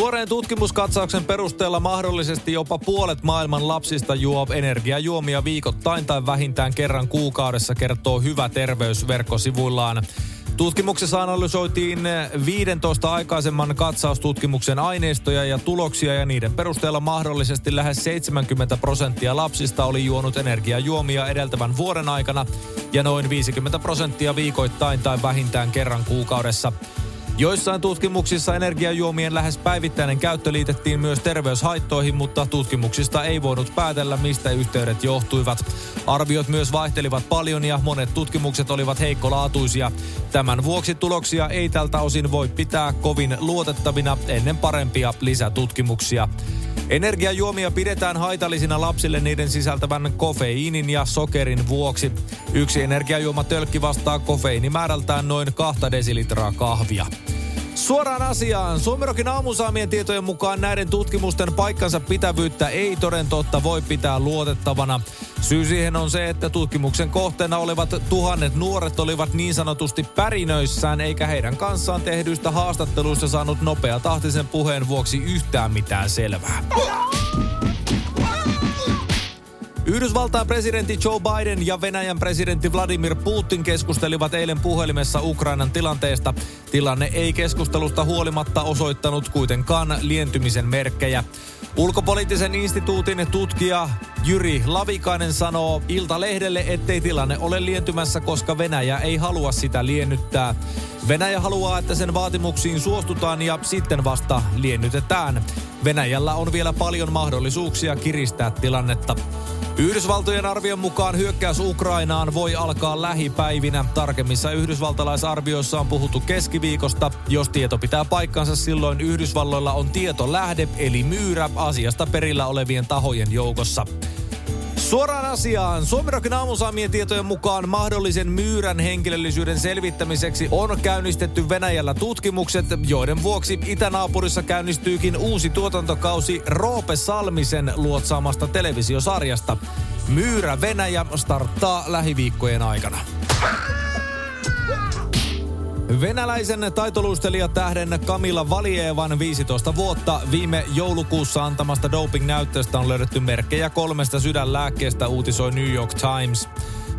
Tuoreen tutkimuskatsauksen perusteella mahdollisesti jopa puolet maailman lapsista juo energiajuomia viikoittain tai vähintään kerran kuukaudessa, kertoo Hyvä terveys verkkosivuillaan. Tutkimuksessa analysoitiin 15 aikaisemman katsaustutkimuksen aineistoja ja tuloksia ja niiden perusteella mahdollisesti lähes 70 prosenttia lapsista oli juonut energiajuomia edeltävän vuoden aikana ja noin 50 prosenttia viikoittain tai vähintään kerran kuukaudessa. Joissain tutkimuksissa energiajuomien lähes päivittäinen käyttö liitettiin myös terveyshaittoihin, mutta tutkimuksista ei voinut päätellä, mistä yhteydet johtuivat. Arviot myös vaihtelivat paljon ja monet tutkimukset olivat heikkolaatuisia. Tämän vuoksi tuloksia ei tältä osin voi pitää kovin luotettavina ennen parempia lisätutkimuksia. Energiajuomia pidetään haitallisina lapsille niiden sisältävän kofeiinin ja sokerin vuoksi. Yksi energiajuoma tölkki vastaa kofeiinimäärältään noin 2 desilitraa kahvia. Suoraan asiaan. Suomerokin aamusaamien tietojen mukaan näiden tutkimusten paikkansa pitävyyttä ei toden totta voi pitää luotettavana. Syy siihen on se, että tutkimuksen kohteena olevat tuhannet nuoret olivat niin sanotusti pärinöissään, eikä heidän kanssaan tehdyistä haastatteluista saanut nopea tahtisen puheen vuoksi yhtään mitään selvää. Yhdysvaltain presidentti Joe Biden ja Venäjän presidentti Vladimir Putin keskustelivat eilen puhelimessa Ukrainan tilanteesta. Tilanne ei keskustelusta huolimatta osoittanut kuitenkaan lientymisen merkkejä. Ulkopoliittisen instituutin tutkija Jyri Lavikainen sanoo Ilta-lehdelle, ettei tilanne ole lientymässä, koska Venäjä ei halua sitä liennyttää. Venäjä haluaa, että sen vaatimuksiin suostutaan ja sitten vasta liennytetään. Venäjällä on vielä paljon mahdollisuuksia kiristää tilannetta. Yhdysvaltojen arvion mukaan hyökkäys Ukrainaan voi alkaa lähipäivinä. Tarkemmissa yhdysvaltalaisarvioissa on puhuttu keskiviikosta. Jos tieto pitää paikkansa, silloin Yhdysvalloilla on tietolähde eli myyrä asiasta perillä olevien tahojen joukossa. Suoraan asiaan. Suomirokin aamusaamien tietojen mukaan mahdollisen myyrän henkilöllisyyden selvittämiseksi on käynnistetty Venäjällä tutkimukset, joiden vuoksi itänaapurissa käynnistyykin uusi tuotantokausi Roope Salmisen luotsaamasta televisiosarjasta. Myyrä Venäjä starttaa lähiviikkojen aikana. Venäläisen taitoluistelijatähden Kamila Valievan 15 vuotta viime joulukuussa antamasta doping-näytteestä on löydetty merkkejä kolmesta sydänlääkkeestä, uutisoi New York Times.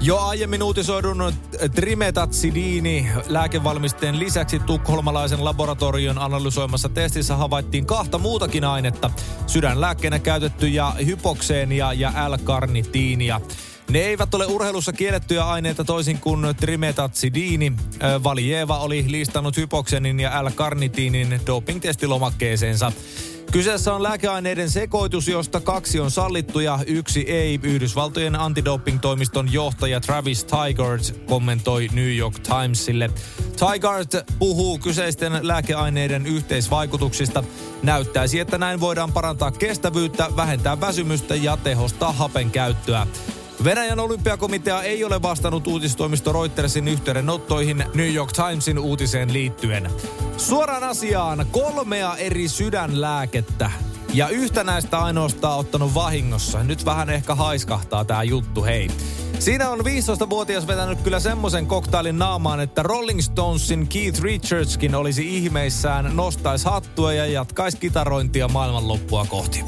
Jo aiemmin uutisoidun trimetatsidini lääkevalmisteen lisäksi tukholmalaisen laboratorion analysoimassa testissä havaittiin kahta muutakin ainetta, sydänlääkkeenä käytettyjä hypokseenia ja L-karnitiinia. Ne eivät ole urheilussa kiellettyjä aineita toisin kuin trimetatsidini. Valjeva oli listannut hypoksenin ja L-karnitiinin doping-testilomakkeeseensa. Kyseessä on lääkeaineiden sekoitus, josta kaksi on sallittu ja yksi ei. Yhdysvaltojen antidoping-toimiston johtaja Travis Tigard kommentoi New York Timesille. Tigard puhuu kyseisten lääkeaineiden yhteisvaikutuksista. Näyttäisi, että näin voidaan parantaa kestävyyttä, vähentää väsymystä ja tehostaa hapen käyttöä. Venäjän olympiakomitea ei ole vastannut uutistoimisto Reutersin yhteydenottoihin New York Timesin uutiseen liittyen. Suoraan asiaan kolmea eri sydänlääkettä ja yhtä näistä ainoastaan ottanut vahingossa. Nyt vähän ehkä haiskahtaa tämä juttu, hei. Siinä on 15-vuotias vetänyt kyllä semmoisen koktailin naamaan, että Rolling Stonesin Keith Richardskin olisi ihmeissään, nostaisi hattua ja jatkaisi kitarointia maailmanloppua kohti.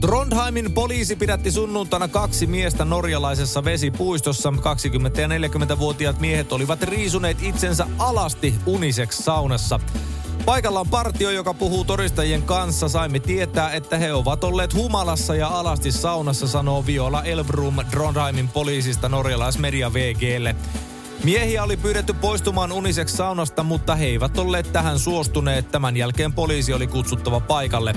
Trondheimin poliisi pidätti sunnuntaina kaksi miestä norjalaisessa vesipuistossa. 20- ja 40-vuotiaat miehet olivat riisuneet itsensä alasti uniseksi saunassa. Paikalla on partio, joka puhuu todistajien kanssa. Saimme tietää, että he ovat olleet humalassa ja alasti saunassa, sanoo Viola Elbrum Trondheimin poliisista norjalaismedia VGlle. Miehiä oli pyydetty poistumaan uniseksi saunasta, mutta he eivät olleet tähän suostuneet. Tämän jälkeen poliisi oli kutsuttava paikalle.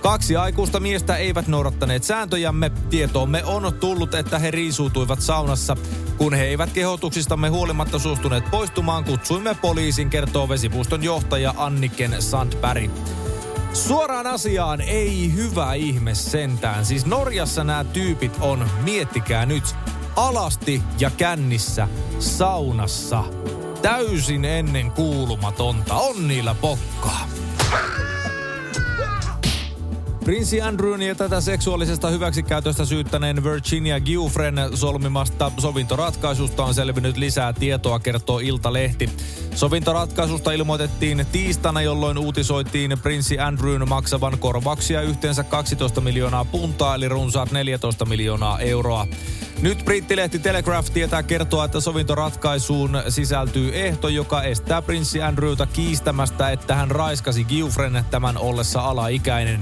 Kaksi aikuista miestä eivät noudattaneet sääntöjämme. Tietoomme on tullut, että he riisuutuivat saunassa. Kun he eivät kehotuksistamme huolimatta suostuneet poistumaan, kutsuimme poliisin, kertoo vesipuiston johtaja Anniken Sandberg. Suoraan asiaan ei hyvä ihme sentään. Siis Norjassa nämä tyypit on, miettikää nyt, alasti ja kännissä saunassa. Täysin ennen kuulumatonta. On niillä pokkaa. Prinssi Andrewn ja tätä seksuaalisesta hyväksikäytöstä syyttäneen Virginia Giuffren solmimasta sovintoratkaisusta on selvinnyt lisää tietoa, kertoo Iltalehti. Sovintoratkaisusta ilmoitettiin tiistaina, jolloin uutisoitiin prinssi Andrewn maksavan korvauksia yhteensä 12 miljoonaa puntaa, eli runsaat 14 miljoonaa euroa. Nyt brittilehti Telegraph tietää kertoa, että sovintoratkaisuun sisältyy ehto, joka estää prinssi Andrewta kiistämästä, että hän raiskasi Giuffren tämän ollessa alaikäinen.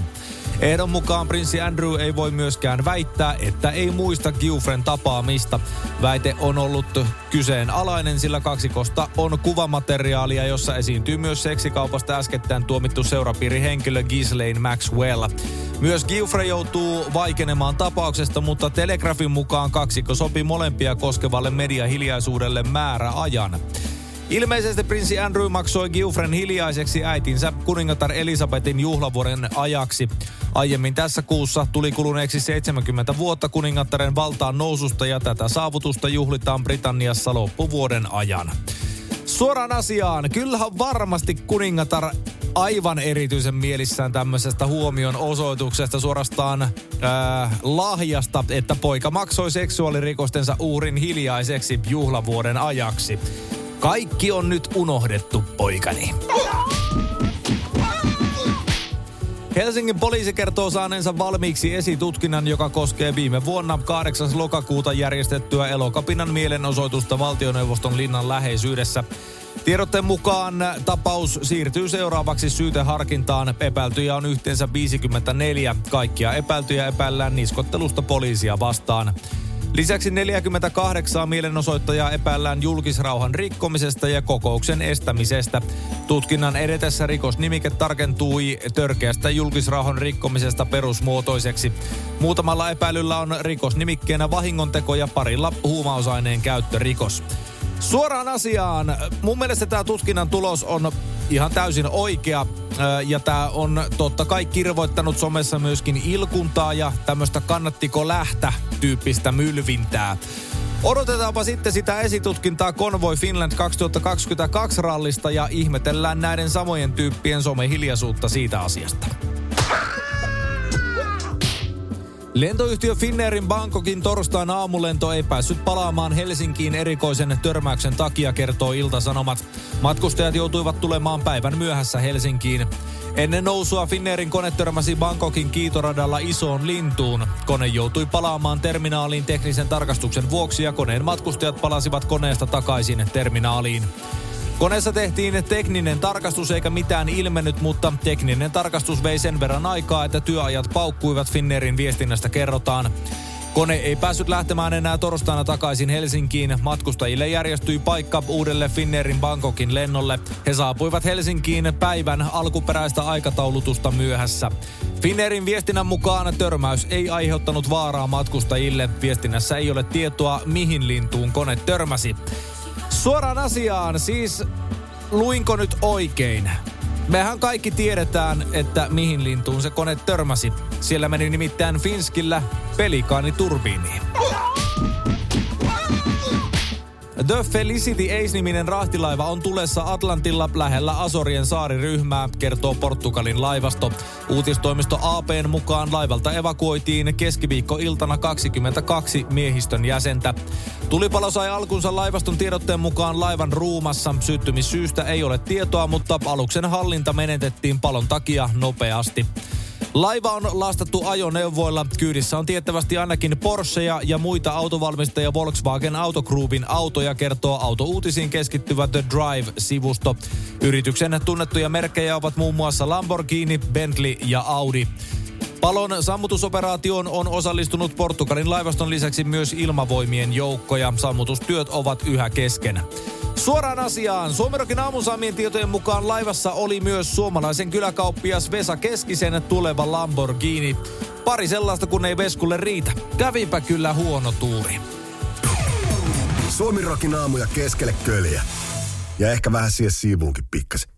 Ehdon mukaan prinssi Andrew ei voi myöskään väittää, että ei muista Giuffren tapaamista. Väite on ollut kyseenalainen, sillä kaksikosta on kuvamateriaalia, jossa esiintyy myös seksikaupasta äskettäin tuomittu seurapiirihenkilö Ghislaine Maxwell. Myös Giuffre joutuu vaikenemaan tapauksesta, mutta Telegrafin mukaan kaksikko sopi molempia koskevalle mediahiljaisuudelle määräajan. Ilmeisesti prinssi Andrew maksoi Giuffren hiljaiseksi äitinsä kuningatar Elisabetin juhlavuoden ajaksi. Aiemmin tässä kuussa tuli kuluneeksi 70 vuotta kuningattaren valtaan noususta ja tätä saavutusta juhlitaan Britanniassa loppuvuoden ajan. Suoraan asiaan, kyllähän varmasti kuningatar aivan erityisen mielissään tämmöisestä huomion osoituksesta suorastaan ää, lahjasta, että poika maksoi seksuaalirikostensa uurin hiljaiseksi juhlavuoden ajaksi. Kaikki on nyt unohdettu, poikani. Helsingin poliisi kertoo saaneensa valmiiksi esitutkinnan, joka koskee viime vuonna 8. lokakuuta järjestettyä Elokapinan mielenosoitusta valtioneuvoston linnan läheisyydessä. Tiedotteen mukaan tapaus siirtyy seuraavaksi syyteharkintaan. Epäiltyjä on yhteensä 54. Kaikkia epäiltyjä epäillään niskottelusta poliisia vastaan. Lisäksi 48 mielenosoittajaa epäillään julkisrauhan rikkomisesta ja kokouksen estämisestä. Tutkinnan edetessä rikosnimike tarkentui törkeästä julkisrauhan rikkomisesta perusmuotoiseksi. Muutamalla epäilyllä on rikosnimikkeenä vahingonteko ja parilla huumausaineen käyttörikos. Suoraan asiaan. Mun mielestä tämä tutkinnan tulos on ihan täysin oikea. Ja tämä on totta kai kirvoittanut somessa myöskin ilkuntaa ja tämmöistä kannattiko lähtä tyyppistä mylvintää. Odotetaanpa sitten sitä esitutkintaa Convoy Finland 2022 rallista ja ihmetellään näiden samojen tyyppien somehiljaisuutta siitä asiasta. Lentoyhtiö Finnairin Bangkokin torstain aamulento ei päässyt palaamaan Helsinkiin erikoisen törmäyksen takia, kertoo Ilta-Sanomat. Matkustajat joutuivat tulemaan päivän myöhässä Helsinkiin. Ennen nousua Finnairin kone törmäsi Bangkokin kiitoradalla isoon lintuun. Kone joutui palaamaan terminaaliin teknisen tarkastuksen vuoksi ja koneen matkustajat palasivat koneesta takaisin terminaaliin. Koneessa tehtiin tekninen tarkastus eikä mitään ilmennyt, mutta tekninen tarkastus vei sen verran aikaa, että työajat paukkuivat Finnairin viestinnästä kerrotaan. Kone ei päässyt lähtemään enää torstaina takaisin Helsinkiin. Matkustajille järjestyi paikka uudelle Finnairin Bangkokin lennolle. He saapuivat Helsinkiin päivän alkuperäistä aikataulutusta myöhässä. Finnairin viestinnän mukaan törmäys ei aiheuttanut vaaraa matkustajille. Viestinnässä ei ole tietoa, mihin lintuun kone törmäsi. Suoraan asiaan, siis luinko nyt oikein? Mehän kaikki tiedetään, että mihin lintuun se kone törmäsi. Siellä meni nimittäin Finskillä pelikaani turbiiniin. The Felicity Ace-niminen rahtilaiva on tulessa Atlantilla lähellä Asorien saariryhmää, kertoo Portugalin laivasto. Uutistoimisto APn mukaan laivalta evakuoitiin keskiviikkoiltana 22 miehistön jäsentä. Tulipalo sai alkunsa laivaston tiedotteen mukaan laivan ruumassa. Syttymissyystä ei ole tietoa, mutta aluksen hallinta menetettiin palon takia nopeasti. Laiva on lastattu ajoneuvoilla. Kyydissä on tiettävästi ainakin Porscheja ja muita autovalmistajia Volkswagen Autogroupin autoja, kertoo autouutisiin keskittyvä The Drive-sivusto. Yrityksen tunnettuja merkkejä ovat muun muassa Lamborghini, Bentley ja Audi. Palon sammutusoperaatioon on osallistunut Portugalin laivaston lisäksi myös ilmavoimien joukkoja. Sammutustyöt ovat yhä kesken. Suoraan asiaan. Suomerokin aamusaamien tietojen mukaan laivassa oli myös suomalaisen kyläkauppias Vesa Keskisen tuleva Lamborghini. Pari sellaista, kun ei Veskulle riitä. Kävipä kyllä huono tuuri. Suomirokin aamuja keskelle köljä. Ja ehkä vähän siihen siivuunkin pikkasen.